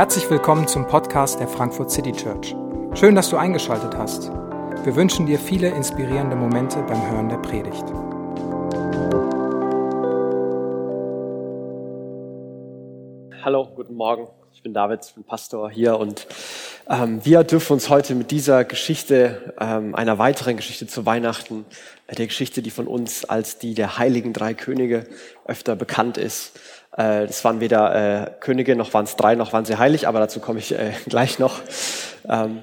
Herzlich willkommen zum Podcast der Frankfurt City Church. Schön, dass du eingeschaltet hast. Wir wünschen dir viele inspirierende Momente beim Hören der Predigt. Hallo, guten Morgen. Ich bin David, ich bin Pastor hier und ähm, wir dürfen uns heute mit dieser Geschichte, ähm, einer weiteren Geschichte zu Weihnachten, äh, der Geschichte, die von uns als die der heiligen drei Könige öfter bekannt ist, äh, das waren weder äh, Könige, noch waren es drei, noch waren sie heilig, aber dazu komme ich äh, gleich noch. Ähm,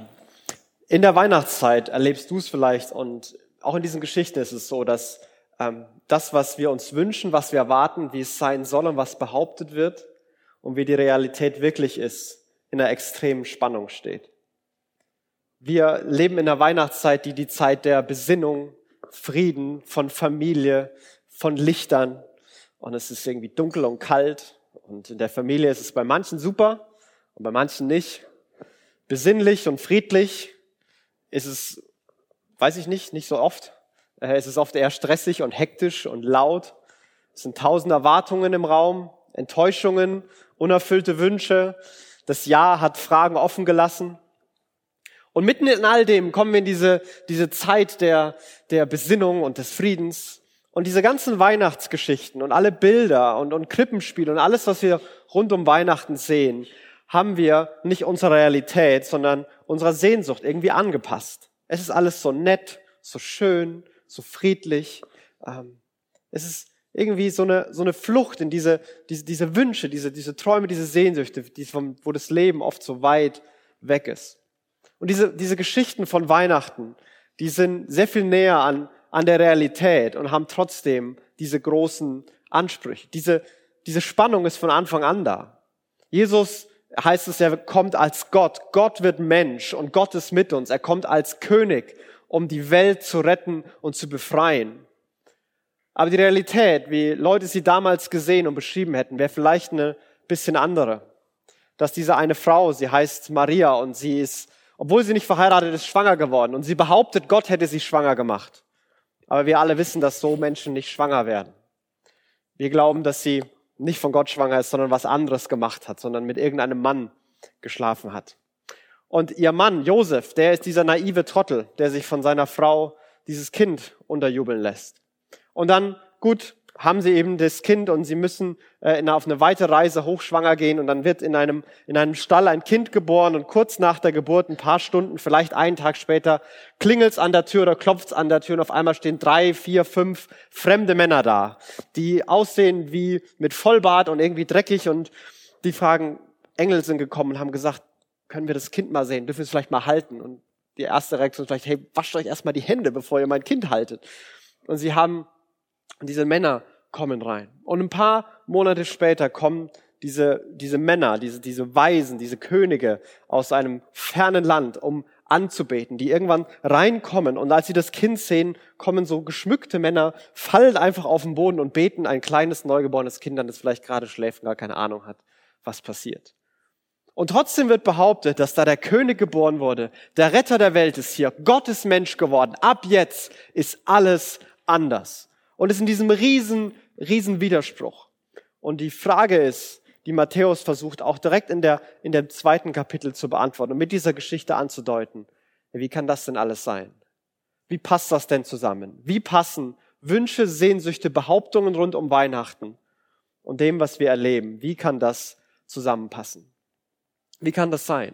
in der Weihnachtszeit erlebst du es vielleicht und auch in diesen Geschichten ist es so, dass ähm, das, was wir uns wünschen, was wir erwarten, wie es sein soll und was behauptet wird und wie die Realität wirklich ist, in einer extremen Spannung steht. Wir leben in der Weihnachtszeit, die die Zeit der Besinnung, Frieden, von Familie, von Lichtern, und es ist irgendwie dunkel und kalt und in der Familie ist es bei manchen super und bei manchen nicht. Besinnlich und friedlich ist es, weiß ich nicht, nicht so oft. Äh, es ist oft eher stressig und hektisch und laut. Es sind tausend Erwartungen im Raum, Enttäuschungen, unerfüllte Wünsche. Das Jahr hat Fragen offen gelassen. Und mitten in all dem kommen wir in diese, diese Zeit der, der Besinnung und des Friedens. Und diese ganzen Weihnachtsgeschichten und alle Bilder und, und Krippenspiele und alles, was wir rund um Weihnachten sehen, haben wir nicht unserer Realität, sondern unserer Sehnsucht irgendwie angepasst. Es ist alles so nett, so schön, so friedlich. Ähm, es ist irgendwie so eine, so eine Flucht in diese, diese, diese Wünsche, diese, diese Träume, diese Sehnsüchte, wo das Leben oft so weit weg ist. Und diese, diese Geschichten von Weihnachten, die sind sehr viel näher an, an der Realität und haben trotzdem diese großen Ansprüche. Diese, diese Spannung ist von Anfang an da. Jesus heißt es, er kommt als Gott. Gott wird Mensch und Gott ist mit uns. Er kommt als König, um die Welt zu retten und zu befreien. Aber die Realität, wie Leute sie damals gesehen und beschrieben hätten, wäre vielleicht eine bisschen andere. Dass diese eine Frau, sie heißt Maria und sie ist, obwohl sie nicht verheiratet ist, schwanger geworden und sie behauptet, Gott hätte sie schwanger gemacht. Aber wir alle wissen, dass so Menschen nicht schwanger werden. Wir glauben, dass sie nicht von Gott schwanger ist, sondern was anderes gemacht hat, sondern mit irgendeinem Mann geschlafen hat. Und ihr Mann, Josef, der ist dieser naive Trottel, der sich von seiner Frau dieses Kind unterjubeln lässt. Und dann, gut, haben sie eben das Kind und sie müssen äh, auf eine weite Reise hochschwanger gehen und dann wird in einem, in einem Stall ein Kind geboren und kurz nach der Geburt, ein paar Stunden, vielleicht einen Tag später, klingelt's an der Tür oder klopft's an der Tür und auf einmal stehen drei, vier, fünf fremde Männer da, die aussehen wie mit Vollbart und irgendwie dreckig und die fragen, Engel sind gekommen und haben gesagt, können wir das Kind mal sehen, dürfen wir es vielleicht mal halten? Und die erste Reaktion ist vielleicht, hey, wascht euch erstmal die Hände, bevor ihr mein Kind haltet. Und sie haben und diese Männer kommen rein. Und ein paar Monate später kommen diese, diese Männer, diese, diese Weisen, diese Könige aus einem fernen Land, um anzubeten, die irgendwann reinkommen. Und als sie das Kind sehen, kommen so geschmückte Männer, fallen einfach auf den Boden und beten ein kleines neugeborenes Kind an, das vielleicht gerade schläft und gar keine Ahnung hat, was passiert. Und trotzdem wird behauptet, dass da der König geboren wurde, der Retter der Welt ist hier, Gott ist Mensch geworden. Ab jetzt ist alles anders. Und es ist in diesem riesen, riesen Widerspruch. Und die Frage ist, die Matthäus versucht auch direkt in der, in dem zweiten Kapitel zu beantworten und mit dieser Geschichte anzudeuten. Wie kann das denn alles sein? Wie passt das denn zusammen? Wie passen Wünsche, Sehnsüchte, Behauptungen rund um Weihnachten und dem, was wir erleben? Wie kann das zusammenpassen? Wie kann das sein?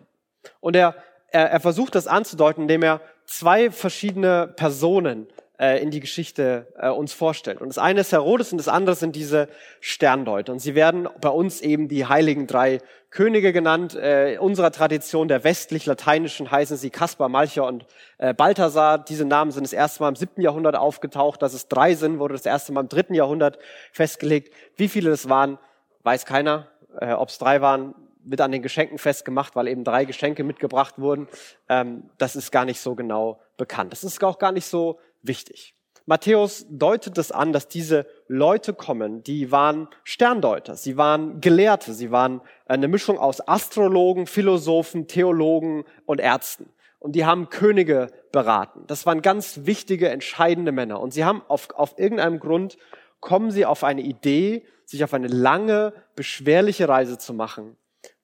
Und er, er, er versucht das anzudeuten, indem er zwei verschiedene Personen äh, in die Geschichte äh, uns vorstellt. Und das eine ist Herodes und das andere sind diese Sterndeuter. Und sie werden bei uns eben die heiligen drei Könige genannt. Äh, unserer Tradition der westlich-lateinischen heißen sie Kaspar, Malcher und äh, Balthasar. Diese Namen sind das erste Mal im siebten Jahrhundert aufgetaucht. Dass es drei sind, wurde das erste Mal im dritten Jahrhundert festgelegt. Wie viele das waren, weiß keiner. Äh, Ob es drei waren, wird an den Geschenken festgemacht, weil eben drei Geschenke mitgebracht wurden. Ähm, das ist gar nicht so genau bekannt. Das ist auch gar nicht so wichtig. Matthäus deutet es an, dass diese Leute kommen, die waren Sterndeuter, sie waren Gelehrte, sie waren eine Mischung aus Astrologen, Philosophen, Theologen und Ärzten. Und die haben Könige beraten. Das waren ganz wichtige, entscheidende Männer. Und sie haben auf, auf irgendeinem Grund, kommen sie auf eine Idee, sich auf eine lange, beschwerliche Reise zu machen,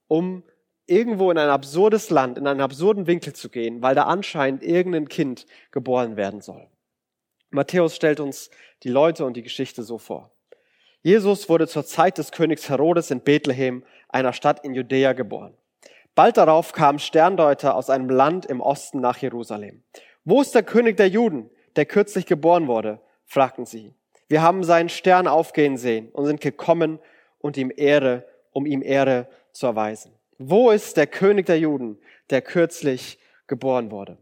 um irgendwo in ein absurdes Land, in einen absurden Winkel zu gehen, weil da anscheinend irgendein Kind geboren werden soll. Matthäus stellt uns die Leute und die Geschichte so vor. Jesus wurde zur Zeit des Königs Herodes in Bethlehem, einer Stadt in Judäa, geboren. Bald darauf kamen Sterndeuter aus einem Land im Osten nach Jerusalem. Wo ist der König der Juden, der kürzlich geboren wurde? fragten sie. Wir haben seinen Stern aufgehen sehen und sind gekommen, und ihm Ehre, um ihm Ehre zu erweisen. Wo ist der König der Juden, der kürzlich geboren wurde?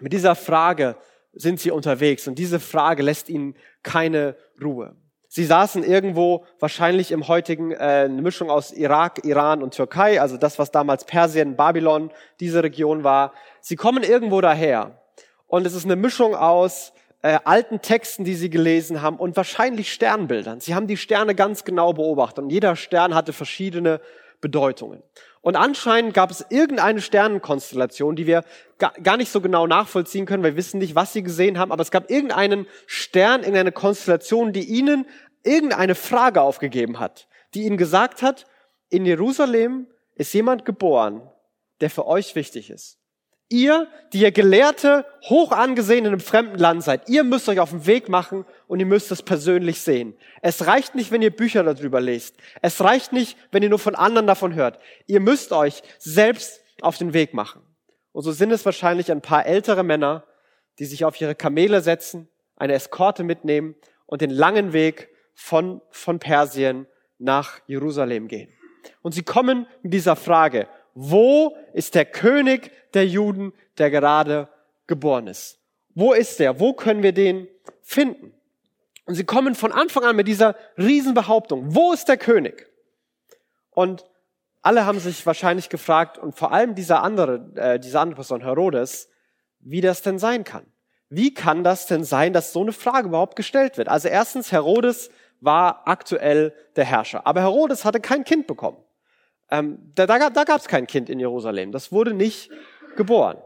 Mit dieser Frage sind sie unterwegs und diese Frage lässt ihnen keine Ruhe. Sie saßen irgendwo, wahrscheinlich im heutigen, äh, eine Mischung aus Irak, Iran und Türkei, also das, was damals Persien, Babylon, diese Region war. Sie kommen irgendwo daher. Und es ist eine Mischung aus äh, alten Texten, die sie gelesen haben und wahrscheinlich Sternbildern. Sie haben die Sterne ganz genau beobachtet und jeder Stern hatte verschiedene Bedeutungen. Und anscheinend gab es irgendeine Sternenkonstellation, die wir gar nicht so genau nachvollziehen können. Wir wissen nicht, was sie gesehen haben, aber es gab irgendeinen Stern, irgendeine Konstellation, die ihnen irgendeine Frage aufgegeben hat, die ihnen gesagt hat, in Jerusalem ist jemand geboren, der für euch wichtig ist. Ihr, die ihr Gelehrte, hoch angesehen in einem fremden Land seid, ihr müsst euch auf den Weg machen und ihr müsst es persönlich sehen. Es reicht nicht, wenn ihr Bücher darüber lest. Es reicht nicht, wenn ihr nur von anderen davon hört. Ihr müsst euch selbst auf den Weg machen. Und so sind es wahrscheinlich ein paar ältere Männer, die sich auf ihre Kamele setzen, eine Eskorte mitnehmen und den langen Weg von, von Persien nach Jerusalem gehen. Und sie kommen mit dieser Frage, wo ist der König der Juden, der gerade geboren ist? Wo ist er? Wo können wir den finden? Und sie kommen von Anfang an mit dieser Riesenbehauptung. Wo ist der König? Und alle haben sich wahrscheinlich gefragt, und vor allem dieser andere, äh, dieser andere Person, Herodes, wie das denn sein kann. Wie kann das denn sein, dass so eine Frage überhaupt gestellt wird? Also erstens, Herodes war aktuell der Herrscher. Aber Herodes hatte kein Kind bekommen. Ähm, da da, da gab es kein Kind in Jerusalem. Das wurde nicht geboren.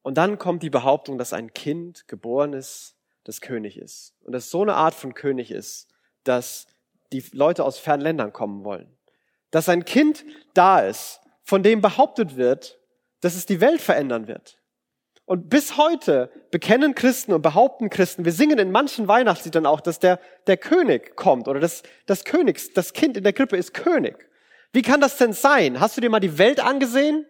Und dann kommt die Behauptung, dass ein Kind geboren ist, das König ist. Und dass so eine Art von König ist, dass die Leute aus fernen Ländern kommen wollen. Dass ein Kind da ist, von dem behauptet wird, dass es die Welt verändern wird. Und bis heute bekennen Christen und behaupten Christen, wir singen in manchen Weihnachtsliedern auch, dass der, der König kommt oder dass das Königs, das Kind in der Krippe ist König. Wie kann das denn sein? Hast du dir mal die Welt angesehen?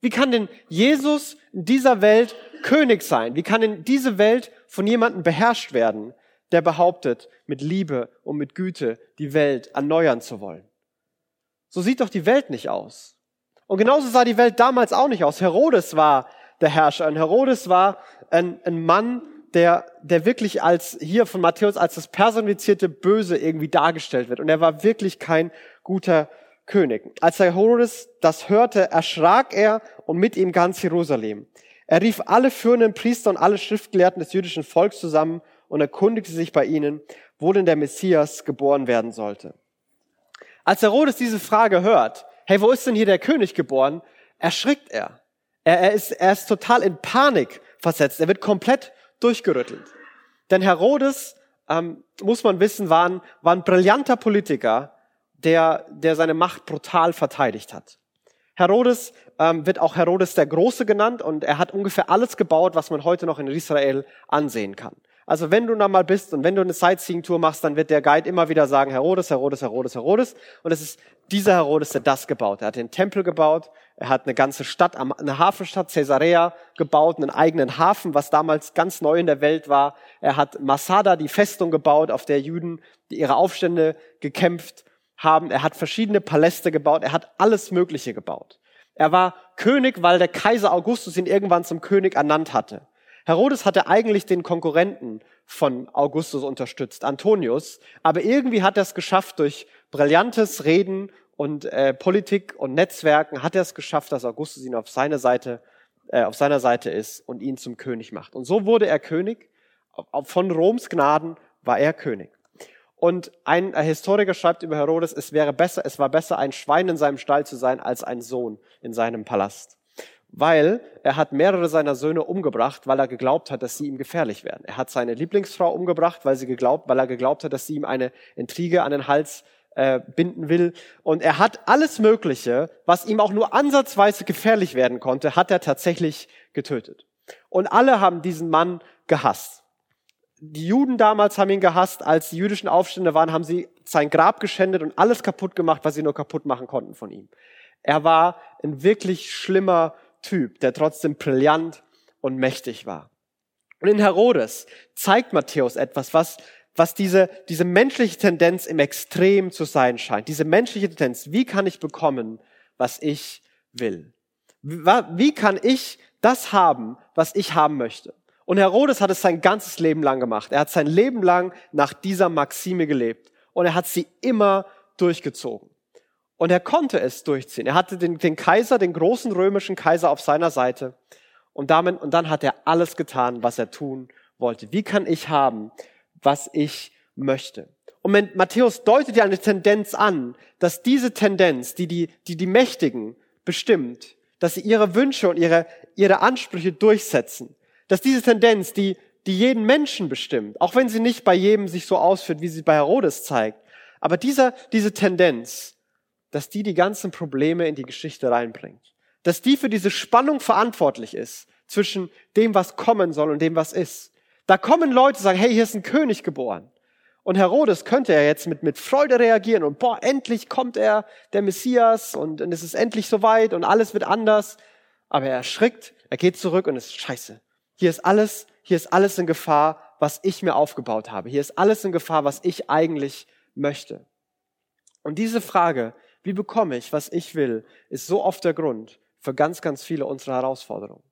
Wie kann denn Jesus in dieser Welt König sein? Wie kann denn diese Welt von jemandem beherrscht werden, der behauptet, mit Liebe und mit Güte die Welt erneuern zu wollen? So sieht doch die Welt nicht aus. Und genauso sah die Welt damals auch nicht aus. Herodes war der Herrscher. Und Herodes war ein, ein Mann, der, der wirklich als, hier von Matthäus, als das personifizierte Böse irgendwie dargestellt wird. Und er war wirklich kein guter König. Als Herodes das hörte, erschrak er und mit ihm ganz Jerusalem. Er rief alle führenden Priester und alle Schriftgelehrten des jüdischen Volks zusammen und erkundigte sich bei ihnen, wo denn der Messias geboren werden sollte. Als Herodes diese Frage hört, hey, wo ist denn hier der König geboren, erschrickt er. Er, er, ist, er ist total in Panik versetzt. Er wird komplett durchgerüttelt. Denn Herodes, ähm, muss man wissen, war ein, war ein brillanter Politiker, der, der seine Macht brutal verteidigt hat. Herodes ähm, wird auch Herodes der Große genannt und er hat ungefähr alles gebaut, was man heute noch in Israel ansehen kann. Also wenn du da mal bist und wenn du eine Sightseeing-Tour machst, dann wird der Guide immer wieder sagen, Herodes, Herodes, Herodes, Herodes. Und es ist dieser Herodes, der das gebaut. Er hat den Tempel gebaut, er hat eine ganze Stadt, eine Hafenstadt Caesarea gebaut, einen eigenen Hafen, was damals ganz neu in der Welt war. Er hat Masada, die Festung gebaut, auf der Juden ihre Aufstände gekämpft haben. Er hat verschiedene Paläste gebaut. Er hat alles Mögliche gebaut. Er war König, weil der Kaiser Augustus ihn irgendwann zum König ernannt hatte. Herodes hatte eigentlich den Konkurrenten von Augustus unterstützt, Antonius, aber irgendwie hat er es geschafft, durch brillantes Reden und äh, Politik und Netzwerken hat er es geschafft, dass Augustus ihn auf seine Seite, äh, auf seiner Seite ist und ihn zum König macht. Und so wurde er König. Von Roms Gnaden war er König. Und ein Historiker schreibt über Herodes, es wäre besser, es war besser, ein Schwein in seinem Stall zu sein, als ein Sohn in seinem Palast weil er hat mehrere seiner Söhne umgebracht, weil er geglaubt hat, dass sie ihm gefährlich wären. Er hat seine Lieblingsfrau umgebracht, weil, sie geglaubt, weil er geglaubt hat, dass sie ihm eine Intrige an den Hals äh, binden will. Und er hat alles Mögliche, was ihm auch nur ansatzweise gefährlich werden konnte, hat er tatsächlich getötet. Und alle haben diesen Mann gehasst. Die Juden damals haben ihn gehasst. Als die jüdischen Aufstände waren, haben sie sein Grab geschändet und alles kaputt gemacht, was sie nur kaputt machen konnten von ihm. Er war ein wirklich schlimmer Typ, der trotzdem brillant und mächtig war. Und in Herodes zeigt Matthäus etwas, was, was diese, diese menschliche Tendenz im Extrem zu sein scheint. Diese menschliche Tendenz, wie kann ich bekommen, was ich will? Wie kann ich das haben, was ich haben möchte? Und Herodes hat es sein ganzes Leben lang gemacht. Er hat sein Leben lang nach dieser Maxime gelebt. Und er hat sie immer durchgezogen. Und er konnte es durchziehen. Er hatte den, den Kaiser, den großen römischen Kaiser auf seiner Seite. Und, damit, und dann hat er alles getan, was er tun wollte. Wie kann ich haben, was ich möchte? Und Matthäus deutet ja eine Tendenz an, dass diese Tendenz, die die, die, die Mächtigen bestimmt, dass sie ihre Wünsche und ihre, ihre Ansprüche durchsetzen, dass diese Tendenz, die, die jeden Menschen bestimmt, auch wenn sie nicht bei jedem sich so ausführt, wie sie bei Herodes zeigt, aber dieser, diese Tendenz, dass die die ganzen Probleme in die Geschichte reinbringt. Dass die für diese Spannung verantwortlich ist zwischen dem, was kommen soll und dem, was ist. Da kommen Leute, sagen, hey, hier ist ein König geboren. Und Herodes könnte ja jetzt mit, mit Freude reagieren und boah, endlich kommt er, der Messias und, und es ist endlich soweit und alles wird anders. Aber er erschrickt, er geht zurück und ist scheiße. Hier ist alles, hier ist alles in Gefahr, was ich mir aufgebaut habe. Hier ist alles in Gefahr, was ich eigentlich möchte. Und diese Frage, wie bekomme ich, was ich will, ist so oft der Grund für ganz, ganz viele unserer Herausforderungen.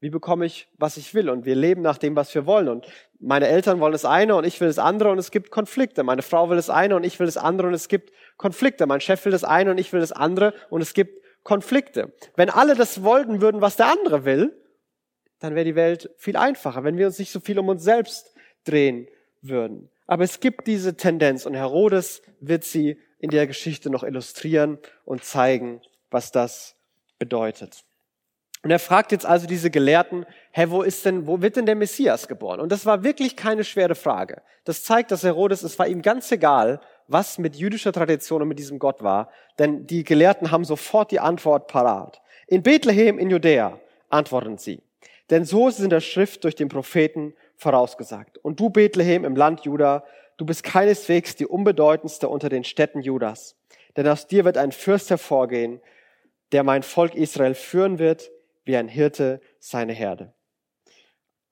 Wie bekomme ich, was ich will? Und wir leben nach dem, was wir wollen. Und meine Eltern wollen das eine und ich will das andere und es gibt Konflikte. Meine Frau will das eine und ich will das andere und es gibt Konflikte. Mein Chef will das eine und ich will das andere und es gibt Konflikte. Wenn alle das wollten würden, was der andere will, dann wäre die Welt viel einfacher, wenn wir uns nicht so viel um uns selbst drehen würden. Aber es gibt diese Tendenz und Herodes wird sie in der Geschichte noch illustrieren und zeigen, was das bedeutet. Und er fragt jetzt also diese Gelehrten, hä, wo ist denn, wo wird denn der Messias geboren? Und das war wirklich keine schwere Frage. Das zeigt, dass Herodes, es war ihm ganz egal, was mit jüdischer Tradition und mit diesem Gott war, denn die Gelehrten haben sofort die Antwort parat. In Bethlehem in Judäa antworten sie. Denn so ist es in der Schrift durch den Propheten vorausgesagt. Und du, Bethlehem im Land Juda, Du bist keineswegs die unbedeutendste unter den Städten Judas. Denn aus dir wird ein Fürst hervorgehen, der mein Volk Israel führen wird, wie ein Hirte seine Herde.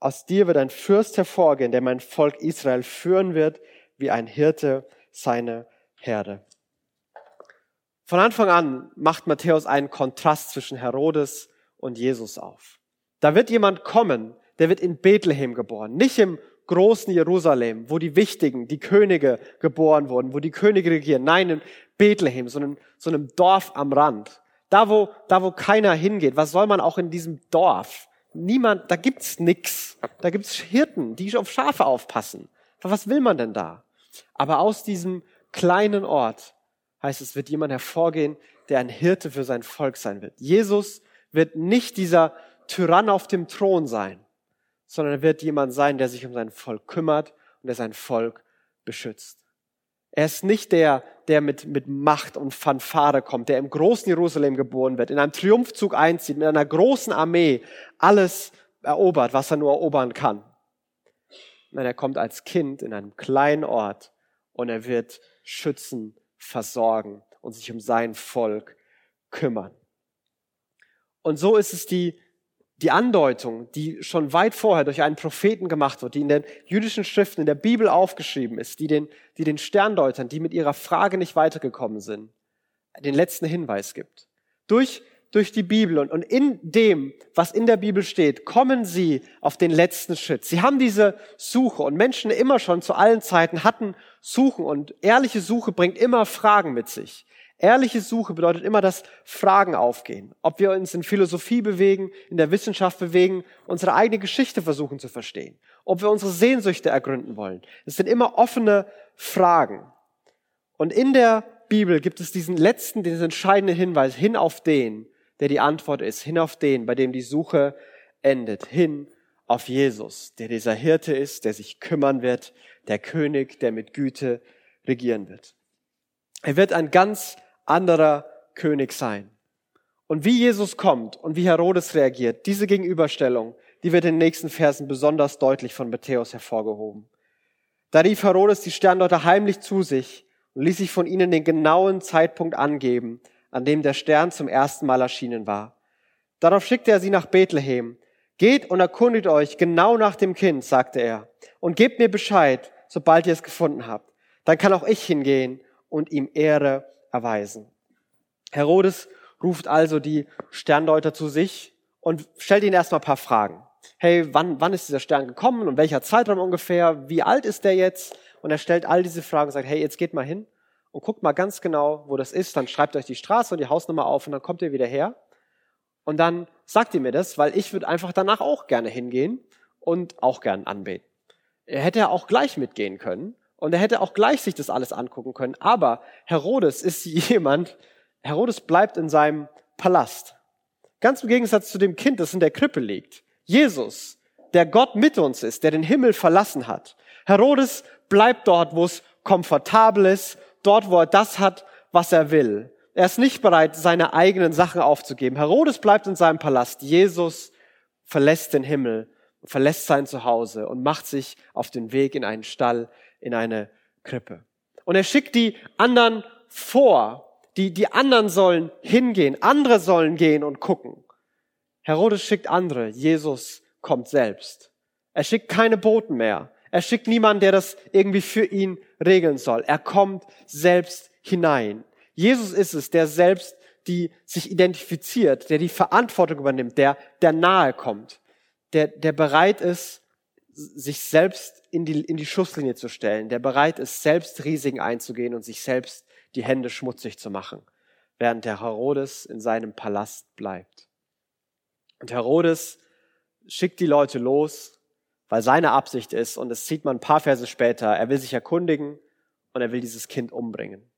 Aus dir wird ein Fürst hervorgehen, der mein Volk Israel führen wird, wie ein Hirte seine Herde. Von Anfang an macht Matthäus einen Kontrast zwischen Herodes und Jesus auf. Da wird jemand kommen, der wird in Bethlehem geboren, nicht im großen Jerusalem, wo die Wichtigen, die Könige geboren wurden, wo die Könige regieren. Nein, in Bethlehem, so so einem Dorf am Rand. Da wo, da wo keiner hingeht. Was soll man auch in diesem Dorf? Niemand, da gibt's nix. Da gibt's Hirten, die auf Schafe aufpassen. Was will man denn da? Aber aus diesem kleinen Ort heißt es, wird jemand hervorgehen, der ein Hirte für sein Volk sein wird. Jesus wird nicht dieser Tyrann auf dem Thron sein, sondern er wird jemand sein, der sich um sein Volk kümmert und der sein Volk beschützt. Er ist nicht der, der mit, mit Macht und Fanfare kommt, der im großen Jerusalem geboren wird, in einem Triumphzug einzieht, mit einer großen Armee alles erobert, was er nur erobern kann. Nein, er kommt als Kind in einem kleinen Ort und er wird schützen, versorgen und sich um sein Volk kümmern. Und so ist es die die Andeutung, die schon weit vorher durch einen Propheten gemacht wird, die in den jüdischen Schriften, in der Bibel aufgeschrieben ist, die den, die den Sterndeutern, die mit ihrer Frage nicht weitergekommen sind, den letzten Hinweis gibt. Durch, durch die Bibel und, und in dem, was in der Bibel steht, kommen sie auf den letzten Schritt. Sie haben diese Suche und Menschen immer schon zu allen Zeiten hatten Suchen und ehrliche Suche bringt immer Fragen mit sich. Ehrliche Suche bedeutet immer, dass Fragen aufgehen. Ob wir uns in Philosophie bewegen, in der Wissenschaft bewegen, unsere eigene Geschichte versuchen zu verstehen. Ob wir unsere Sehnsüchte ergründen wollen. Es sind immer offene Fragen. Und in der Bibel gibt es diesen letzten, diesen entscheidenden Hinweis hin auf den, der die Antwort ist, hin auf den, bei dem die Suche endet, hin auf Jesus, der dieser Hirte ist, der sich kümmern wird, der König, der mit Güte regieren wird. Er wird ein ganz anderer König sein. Und wie Jesus kommt und wie Herodes reagiert, diese Gegenüberstellung, die wird in den nächsten Versen besonders deutlich von Matthäus hervorgehoben. Da rief Herodes die Sterndeuter heimlich zu sich und ließ sich von ihnen den genauen Zeitpunkt angeben, an dem der Stern zum ersten Mal erschienen war. Darauf schickte er sie nach Bethlehem. Geht und erkundigt euch genau nach dem Kind, sagte er, und gebt mir Bescheid, sobald ihr es gefunden habt. Dann kann auch ich hingehen und ihm Ehre erweisen. Herodes ruft also die Sterndeuter zu sich und stellt ihnen erstmal ein paar Fragen. Hey, wann, wann ist dieser Stern gekommen und welcher Zeitraum ungefähr? Wie alt ist der jetzt? Und er stellt all diese Fragen und sagt, hey, jetzt geht mal hin und guckt mal ganz genau, wo das ist. Dann schreibt euch die Straße und die Hausnummer auf und dann kommt ihr wieder her. Und dann sagt ihr mir das, weil ich würde einfach danach auch gerne hingehen und auch gern anbeten. Er hätte ja auch gleich mitgehen können und er hätte auch gleich sich das alles angucken können. Aber Herodes ist jemand, Herodes bleibt in seinem Palast. Ganz im Gegensatz zu dem Kind, das in der Krippe liegt. Jesus, der Gott mit uns ist, der den Himmel verlassen hat. Herodes bleibt dort, wo es komfortabel ist, dort, wo er das hat, was er will. Er ist nicht bereit, seine eigenen Sachen aufzugeben. Herodes bleibt in seinem Palast. Jesus verlässt den Himmel, verlässt sein Zuhause und macht sich auf den Weg in einen Stall, in eine Krippe. Und er schickt die anderen vor, die, die anderen sollen hingehen, andere sollen gehen und gucken. Herodes schickt andere, Jesus kommt selbst. Er schickt keine Boten mehr. Er schickt niemanden, der das irgendwie für ihn regeln soll. Er kommt selbst hinein. Jesus ist es, der selbst die sich identifiziert, der die Verantwortung übernimmt, der, der nahe kommt, der, der bereit ist, sich selbst in die, in die Schusslinie zu stellen, der bereit ist, selbst Risiken einzugehen und sich selbst die Hände schmutzig zu machen, während der Herodes in seinem Palast bleibt. Und Herodes schickt die Leute los, weil seine Absicht ist, und das sieht man ein paar Verse später, er will sich erkundigen und er will dieses Kind umbringen.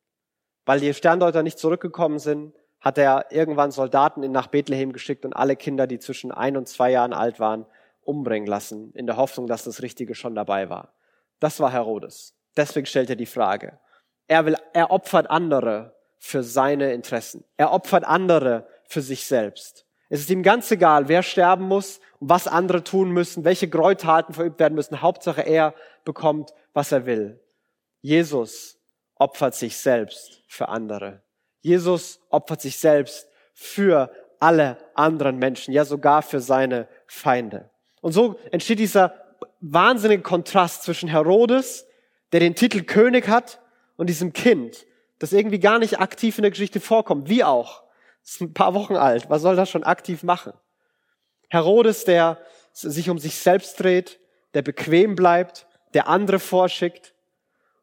Weil die Sterndeuter nicht zurückgekommen sind, hat er irgendwann Soldaten nach Bethlehem geschickt und alle Kinder, die zwischen ein und zwei Jahren alt waren, umbringen lassen, in der Hoffnung, dass das Richtige schon dabei war. Das war Herodes. Deswegen stellt er die Frage. Er will, er opfert andere für seine Interessen. Er opfert andere für sich selbst. Es ist ihm ganz egal, wer sterben muss und was andere tun müssen, welche Gräueltaten verübt werden müssen. Hauptsache, er bekommt, was er will. Jesus opfert sich selbst für andere. Jesus opfert sich selbst für alle anderen Menschen, ja sogar für seine Feinde. Und so entsteht dieser wahnsinnige Kontrast zwischen Herodes, der den Titel König hat, und diesem Kind, das irgendwie gar nicht aktiv in der Geschichte vorkommt, wie auch. Ist ein paar Wochen alt. Was soll das schon aktiv machen? Herodes, der sich um sich selbst dreht, der bequem bleibt, der andere vorschickt.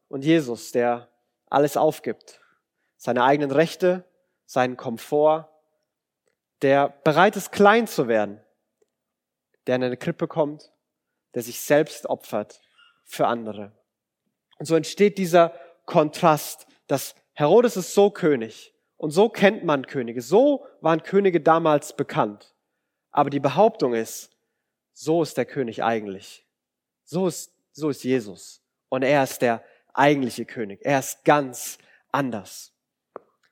Und Jesus, der alles aufgibt. Seine eigenen Rechte, seinen Komfort, der bereit ist, klein zu werden, der in eine Krippe kommt, der sich selbst opfert für andere. Und so entsteht dieser Kontrast, dass Herodes ist so König und so kennt man Könige, so waren Könige damals bekannt. Aber die Behauptung ist, so ist der König eigentlich. So ist, so ist Jesus. Und er ist der eigentliche König. Er ist ganz anders.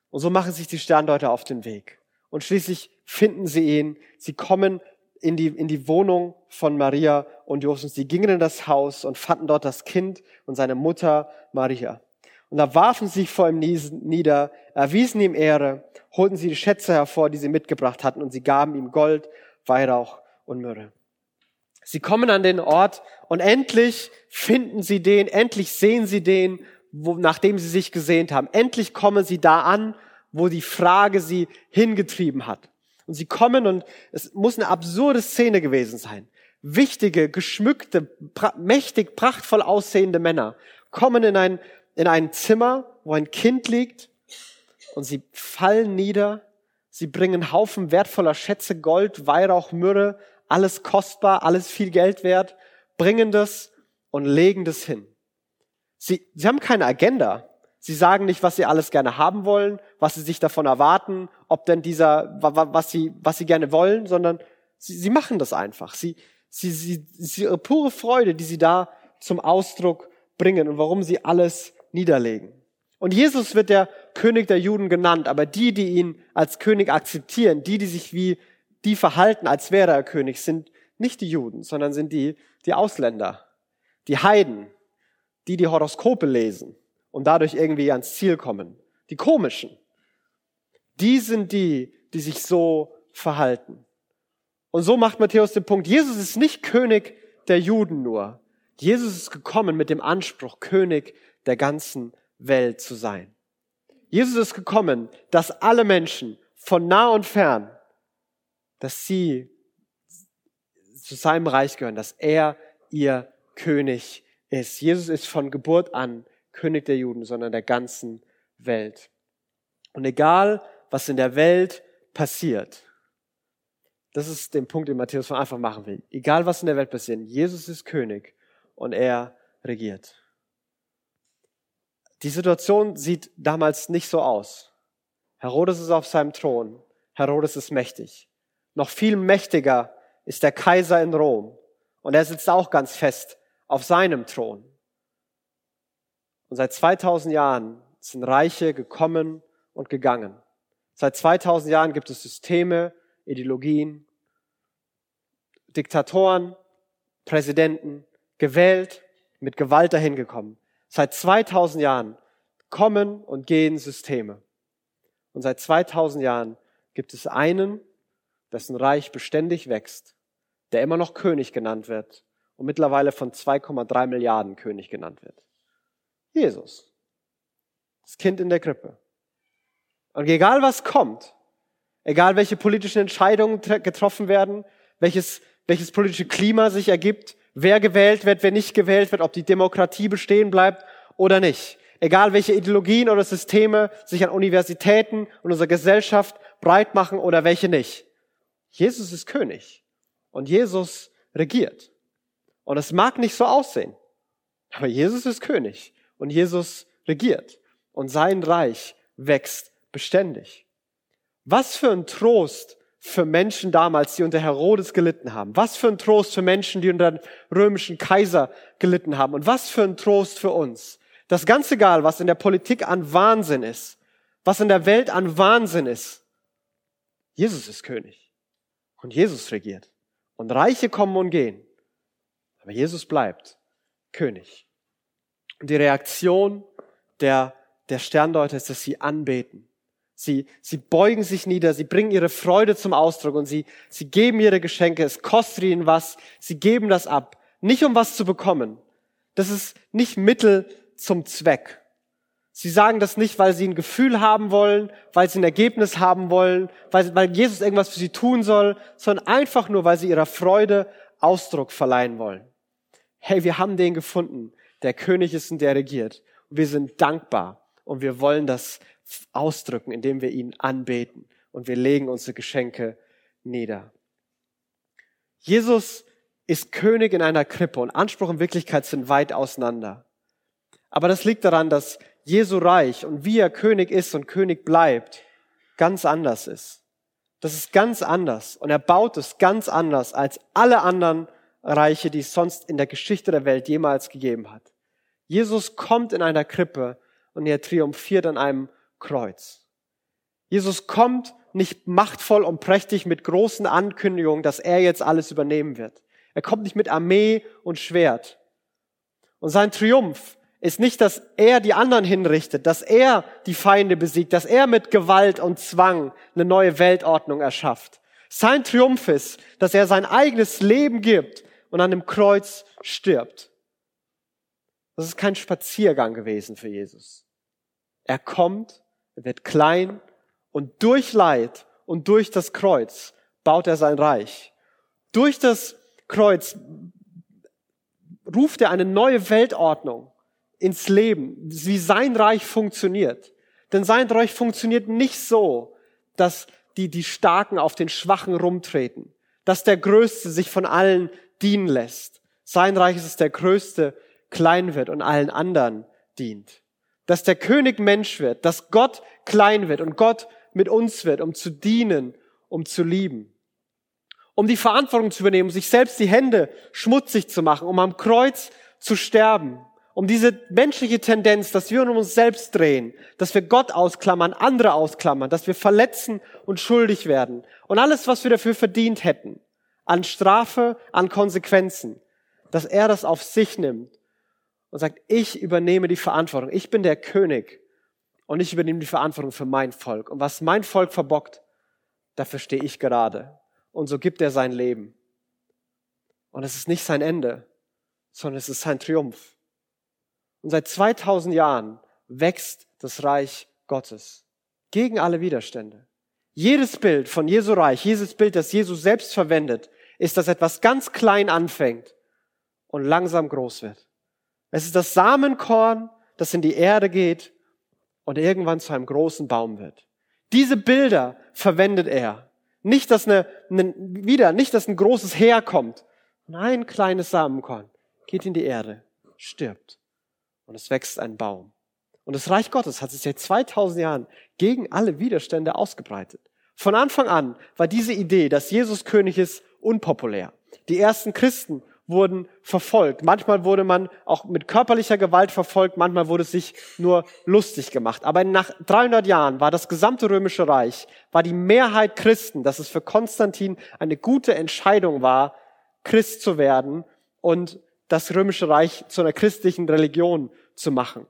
Und so machen sich die Sterndeuter auf den Weg. Und schließlich finden sie ihn. Sie kommen in die, in die Wohnung von Maria und Josef. Sie gingen in das Haus und fanden dort das Kind und seine Mutter Maria. Und da warfen sie sich vor ihm nieder, erwiesen ihm Ehre, holten sie die Schätze hervor, die sie mitgebracht hatten, und sie gaben ihm Gold, Weihrauch und Myrrhe. Sie kommen an den Ort und endlich finden sie den, endlich sehen sie den, wo, nachdem sie sich gesehnt haben. Endlich kommen sie da an, wo die Frage sie hingetrieben hat. Und sie kommen und es muss eine absurde Szene gewesen sein. Wichtige, geschmückte, pra mächtig, prachtvoll aussehende Männer kommen in ein in ein Zimmer, wo ein Kind liegt und sie fallen nieder. Sie bringen Haufen wertvoller Schätze, Gold, Weihrauch, Myrrhe, alles kostbar, alles viel Geld wert, bringen das und legen das hin. Sie, sie haben keine Agenda. Sie sagen nicht, was sie alles gerne haben wollen, was sie sich davon erwarten, ob denn dieser, was sie, was sie gerne wollen, sondern sie, sie machen das einfach. Sie, sie, sie, sie, ihre pure Freude, die sie da zum Ausdruck bringen und warum sie alles niederlegen. Und Jesus wird der König der Juden genannt, aber die, die ihn als König akzeptieren, die, die sich wie die verhalten, als wäre er König, sind nicht die Juden, sondern sind die, die Ausländer, die Heiden, die die Horoskope lesen und dadurch irgendwie ans Ziel kommen. Die komischen. Die sind die, die sich so verhalten. Und so macht Matthäus den Punkt, Jesus ist nicht König der Juden nur. Jesus ist gekommen mit dem Anspruch, König der ganzen Welt zu sein. Jesus ist gekommen, dass alle Menschen von nah und fern, dass sie zu seinem Reich gehören, dass er ihr König ist. Jesus ist von Geburt an König der Juden, sondern der ganzen Welt. Und egal, was in der Welt passiert, das ist der Punkt, den Matthäus von Anfang machen will. Egal, was in der Welt passiert, Jesus ist König und er regiert. Die Situation sieht damals nicht so aus. Herodes ist auf seinem Thron. Herodes ist mächtig. Noch viel mächtiger ist der Kaiser in Rom. Und er sitzt auch ganz fest auf seinem Thron. Und seit 2000 Jahren sind Reiche gekommen und gegangen. Seit 2000 Jahren gibt es Systeme, Ideologien, Diktatoren, Präsidenten, gewählt, mit Gewalt dahin gekommen. Seit 2000 Jahren kommen und gehen Systeme. Und seit 2000 Jahren gibt es einen, dessen Reich beständig wächst, der immer noch König genannt wird und mittlerweile von 2,3 Milliarden König genannt wird. Jesus. Das Kind in der Krippe. Und egal was kommt, egal welche politischen Entscheidungen getroffen werden, welches, welches politische Klima sich ergibt, wer gewählt wird, wer nicht gewählt wird, ob die Demokratie bestehen bleibt oder nicht. Egal welche Ideologien oder Systeme sich an Universitäten und unserer Gesellschaft breit machen oder welche nicht. Jesus ist König und Jesus regiert. Und es mag nicht so aussehen, aber Jesus ist König und Jesus regiert und sein Reich wächst beständig. Was für ein Trost für Menschen damals, die unter Herodes gelitten haben. Was für ein Trost für Menschen, die unter römischen Kaiser gelitten haben. Und was für ein Trost für uns. Das ganz egal, was in der Politik an Wahnsinn ist, was in der Welt an Wahnsinn ist. Jesus ist König. Und Jesus regiert. Und Reiche kommen und gehen. Aber Jesus bleibt König. Und die Reaktion der, der Sterndeuter ist, dass sie anbeten. Sie, sie beugen sich nieder, sie bringen ihre Freude zum Ausdruck und sie, sie geben ihre Geschenke. Es kostet ihnen was. Sie geben das ab. Nicht um was zu bekommen. Das ist nicht Mittel zum Zweck. Sie sagen das nicht, weil sie ein Gefühl haben wollen, weil sie ein Ergebnis haben wollen, weil, weil Jesus irgendwas für sie tun soll, sondern einfach nur, weil sie ihrer Freude Ausdruck verleihen wollen. Hey, wir haben den gefunden, der König ist und der regiert. Und wir sind dankbar und wir wollen das ausdrücken, indem wir ihn anbeten und wir legen unsere Geschenke nieder. Jesus ist König in einer Krippe und Anspruch und Wirklichkeit sind weit auseinander. Aber das liegt daran, dass Jesu Reich und wie er König ist und König bleibt, ganz anders ist. Das ist ganz anders und er baut es ganz anders als alle anderen Reiche, die es sonst in der Geschichte der Welt jemals gegeben hat. Jesus kommt in einer Krippe und er triumphiert an einem Kreuz. Jesus kommt nicht machtvoll und prächtig mit großen Ankündigungen, dass er jetzt alles übernehmen wird. Er kommt nicht mit Armee und Schwert. Und sein Triumph ist nicht, dass er die anderen hinrichtet, dass er die Feinde besiegt, dass er mit Gewalt und Zwang eine neue Weltordnung erschafft. Sein Triumph ist, dass er sein eigenes Leben gibt und an dem Kreuz stirbt. Das ist kein Spaziergang gewesen für Jesus. Er kommt er wird klein und durch Leid und durch das Kreuz baut er sein Reich. Durch das Kreuz ruft er eine neue Weltordnung ins Leben, wie sein Reich funktioniert. Denn sein Reich funktioniert nicht so, dass die, die Starken auf den Schwachen rumtreten, dass der Größte sich von allen dienen lässt. Sein Reich ist es, der Größte klein wird und allen anderen dient dass der König Mensch wird, dass Gott klein wird und Gott mit uns wird, um zu dienen, um zu lieben. Um die Verantwortung zu übernehmen, um sich selbst die Hände schmutzig zu machen, um am Kreuz zu sterben, um diese menschliche Tendenz, dass wir um uns selbst drehen, dass wir Gott ausklammern, andere ausklammern, dass wir verletzen und schuldig werden und alles, was wir dafür verdient hätten, an Strafe, an Konsequenzen, dass er das auf sich nimmt und sagt, ich übernehme die Verantwortung, ich bin der König und ich übernehme die Verantwortung für mein Volk. Und was mein Volk verbockt, dafür stehe ich gerade. Und so gibt er sein Leben. Und es ist nicht sein Ende, sondern es ist sein Triumph. Und seit 2000 Jahren wächst das Reich Gottes gegen alle Widerstände. Jedes Bild von Jesu Reich, jedes Bild, das Jesus selbst verwendet, ist, dass etwas ganz klein anfängt und langsam groß wird. Es ist das Samenkorn, das in die Erde geht und irgendwann zu einem großen Baum wird. Diese Bilder verwendet er. Nicht, dass eine, eine wieder, nicht, dass ein großes Heer kommt. Nein, kleines Samenkorn geht in die Erde, stirbt und es wächst ein Baum. Und das Reich Gottes hat sich seit 2000 Jahren gegen alle Widerstände ausgebreitet. Von Anfang an war diese Idee, dass Jesus König ist, unpopulär. Die ersten Christen wurden verfolgt. Manchmal wurde man auch mit körperlicher Gewalt verfolgt, manchmal wurde es sich nur lustig gemacht. Aber nach 300 Jahren war das gesamte römische Reich, war die Mehrheit Christen, dass es für Konstantin eine gute Entscheidung war, Christ zu werden und das römische Reich zu einer christlichen Religion zu machen.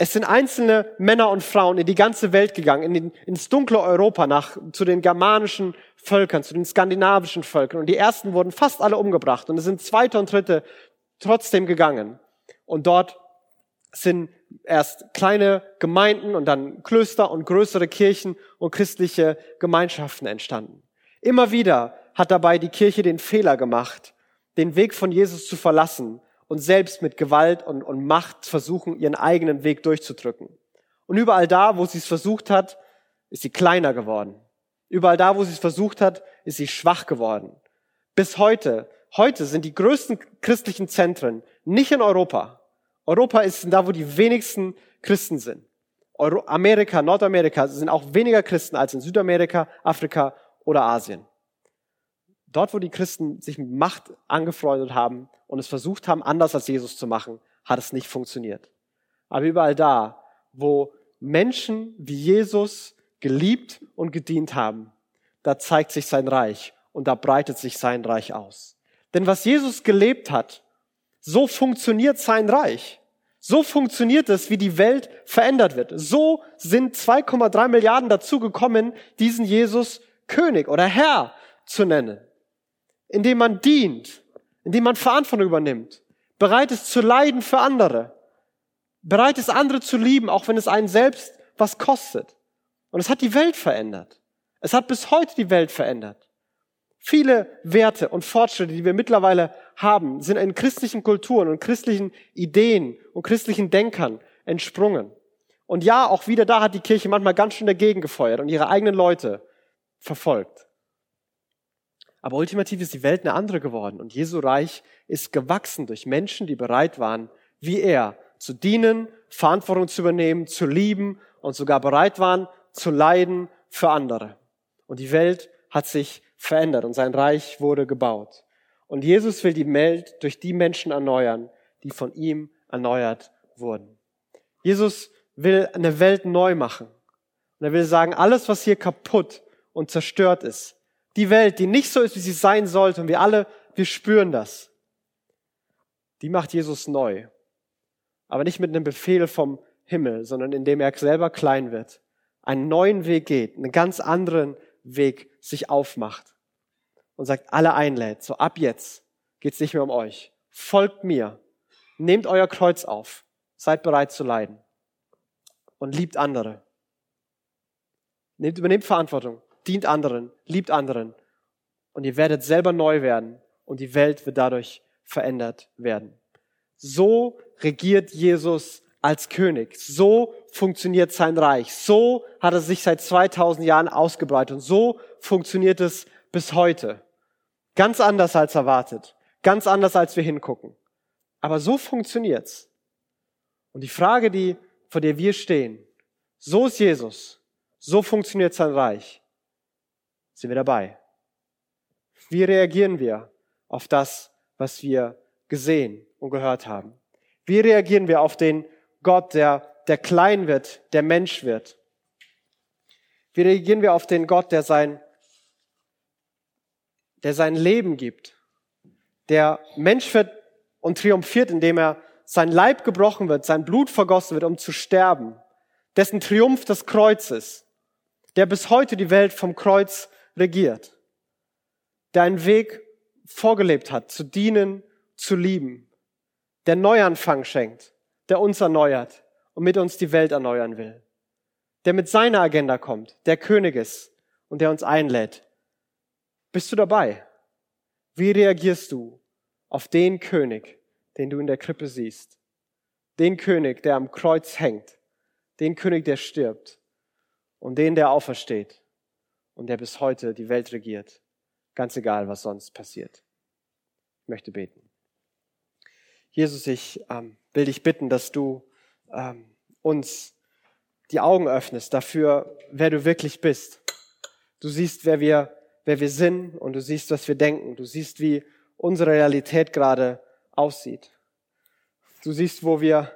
Es sind einzelne Männer und Frauen in die ganze Welt gegangen, in den, ins dunkle Europa, nach, zu den germanischen Völkern, zu den skandinavischen Völkern. Und die ersten wurden fast alle umgebracht. Und es sind zweite und dritte trotzdem gegangen. Und dort sind erst kleine Gemeinden und dann Klöster und größere Kirchen und christliche Gemeinschaften entstanden. Immer wieder hat dabei die Kirche den Fehler gemacht, den Weg von Jesus zu verlassen und selbst mit Gewalt und, und Macht versuchen, ihren eigenen Weg durchzudrücken. Und überall da, wo sie es versucht hat, ist sie kleiner geworden. Überall da, wo sie es versucht hat, ist sie schwach geworden. Bis heute, heute sind die größten christlichen Zentren nicht in Europa. Europa ist da, wo die wenigsten Christen sind. Euro Amerika, Nordamerika sind auch weniger Christen als in Südamerika, Afrika oder Asien. Dort, wo die Christen sich mit Macht angefreundet haben und es versucht haben, anders als Jesus zu machen, hat es nicht funktioniert. Aber überall da, wo Menschen wie Jesus geliebt und gedient haben, da zeigt sich sein Reich und da breitet sich sein Reich aus. Denn was Jesus gelebt hat, so funktioniert sein Reich. So funktioniert es, wie die Welt verändert wird. So sind 2,3 Milliarden dazu gekommen, diesen Jesus König oder Herr zu nennen indem man dient, indem man Verantwortung übernimmt, bereit ist zu leiden für andere, bereit ist andere zu lieben, auch wenn es einen selbst was kostet. Und es hat die Welt verändert. Es hat bis heute die Welt verändert. Viele Werte und Fortschritte, die wir mittlerweile haben, sind in christlichen Kulturen und christlichen Ideen und christlichen Denkern entsprungen. Und ja, auch wieder da hat die Kirche manchmal ganz schön dagegen gefeuert und ihre eigenen Leute verfolgt. Aber ultimativ ist die Welt eine andere geworden und Jesu Reich ist gewachsen durch Menschen, die bereit waren, wie er, zu dienen, Verantwortung zu übernehmen, zu lieben und sogar bereit waren, zu leiden für andere. Und die Welt hat sich verändert und sein Reich wurde gebaut. Und Jesus will die Welt durch die Menschen erneuern, die von ihm erneuert wurden. Jesus will eine Welt neu machen. Und er will sagen, alles, was hier kaputt und zerstört ist, die Welt, die nicht so ist, wie sie sein sollte, und wir alle, wir spüren das, die macht Jesus neu. Aber nicht mit einem Befehl vom Himmel, sondern indem er selber klein wird, einen neuen Weg geht, einen ganz anderen Weg sich aufmacht und sagt, alle einlädt, so ab jetzt geht's nicht mehr um euch. Folgt mir, nehmt euer Kreuz auf, seid bereit zu leiden und liebt andere. Nehmt, übernehmt Verantwortung dient anderen, liebt anderen. Und ihr werdet selber neu werden und die Welt wird dadurch verändert werden. So regiert Jesus als König. So funktioniert sein Reich. So hat er sich seit 2000 Jahren ausgebreitet und so funktioniert es bis heute. Ganz anders als erwartet. Ganz anders als wir hingucken. Aber so funktioniert's. Und die Frage, die, vor der wir stehen, so ist Jesus. So funktioniert sein Reich sind wir dabei. Wie reagieren wir auf das, was wir gesehen und gehört haben? Wie reagieren wir auf den Gott, der, der klein wird, der Mensch wird? Wie reagieren wir auf den Gott, der sein, der sein Leben gibt, der Mensch wird und triumphiert, indem er sein Leib gebrochen wird, sein Blut vergossen wird, um zu sterben, dessen Triumph des Kreuzes, der bis heute die Welt vom Kreuz regiert, der einen Weg vorgelebt hat, zu dienen, zu lieben, der Neuanfang schenkt, der uns erneuert und mit uns die Welt erneuern will, der mit seiner Agenda kommt, der König ist und der uns einlädt. Bist du dabei? Wie reagierst du auf den König, den du in der Krippe siehst? Den König, der am Kreuz hängt, den König, der stirbt und den, der aufersteht und der bis heute die Welt regiert, ganz egal, was sonst passiert. Ich möchte beten. Jesus, ich ähm, will dich bitten, dass du ähm, uns die Augen öffnest dafür, wer du wirklich bist. Du siehst, wer wir, wer wir sind und du siehst, was wir denken. Du siehst, wie unsere Realität gerade aussieht. Du siehst, wo wir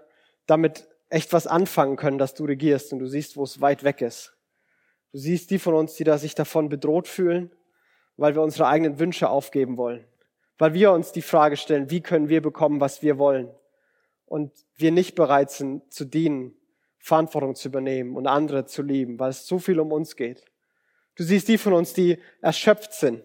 damit echt was anfangen können, dass du regierst und du siehst, wo es weit weg ist. Du siehst die von uns, die da sich davon bedroht fühlen, weil wir unsere eigenen Wünsche aufgeben wollen. Weil wir uns die Frage stellen, wie können wir bekommen, was wir wollen? Und wir nicht bereit sind zu dienen, Verantwortung zu übernehmen und andere zu lieben, weil es so viel um uns geht. Du siehst die von uns, die erschöpft sind,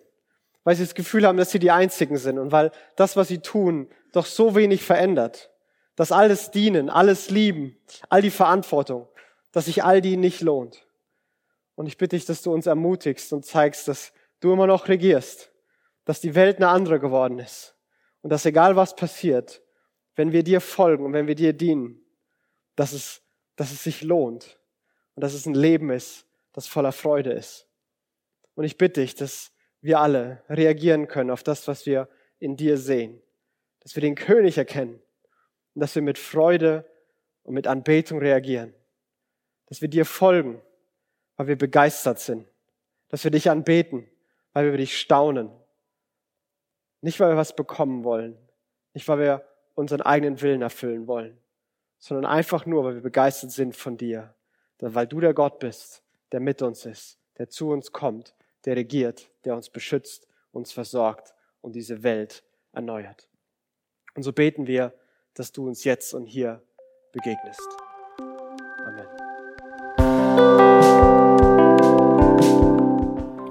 weil sie das Gefühl haben, dass sie die Einzigen sind und weil das, was sie tun, doch so wenig verändert. Dass alles dienen, alles lieben, all die Verantwortung, dass sich all die nicht lohnt. Und ich bitte dich, dass du uns ermutigst und zeigst, dass du immer noch regierst, dass die Welt eine andere geworden ist und dass egal was passiert, wenn wir dir folgen und wenn wir dir dienen, dass es, dass es sich lohnt und dass es ein Leben ist, das voller Freude ist. Und ich bitte dich, dass wir alle reagieren können auf das, was wir in dir sehen, dass wir den König erkennen und dass wir mit Freude und mit Anbetung reagieren, dass wir dir folgen weil wir begeistert sind, dass wir dich anbeten, weil wir über dich staunen. Nicht, weil wir was bekommen wollen, nicht, weil wir unseren eigenen Willen erfüllen wollen, sondern einfach nur, weil wir begeistert sind von dir, weil du der Gott bist, der mit uns ist, der zu uns kommt, der regiert, der uns beschützt, uns versorgt und diese Welt erneuert. Und so beten wir, dass du uns jetzt und hier begegnest. Amen.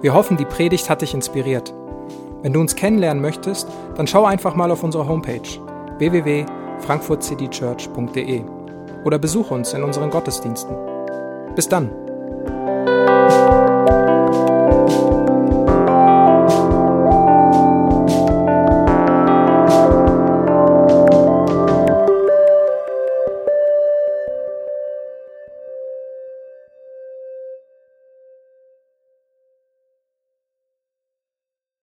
Wir hoffen, die Predigt hat dich inspiriert. Wenn du uns kennenlernen möchtest, dann schau einfach mal auf unsere Homepage www.frankfurtcitychurch.de oder besuche uns in unseren Gottesdiensten. Bis dann!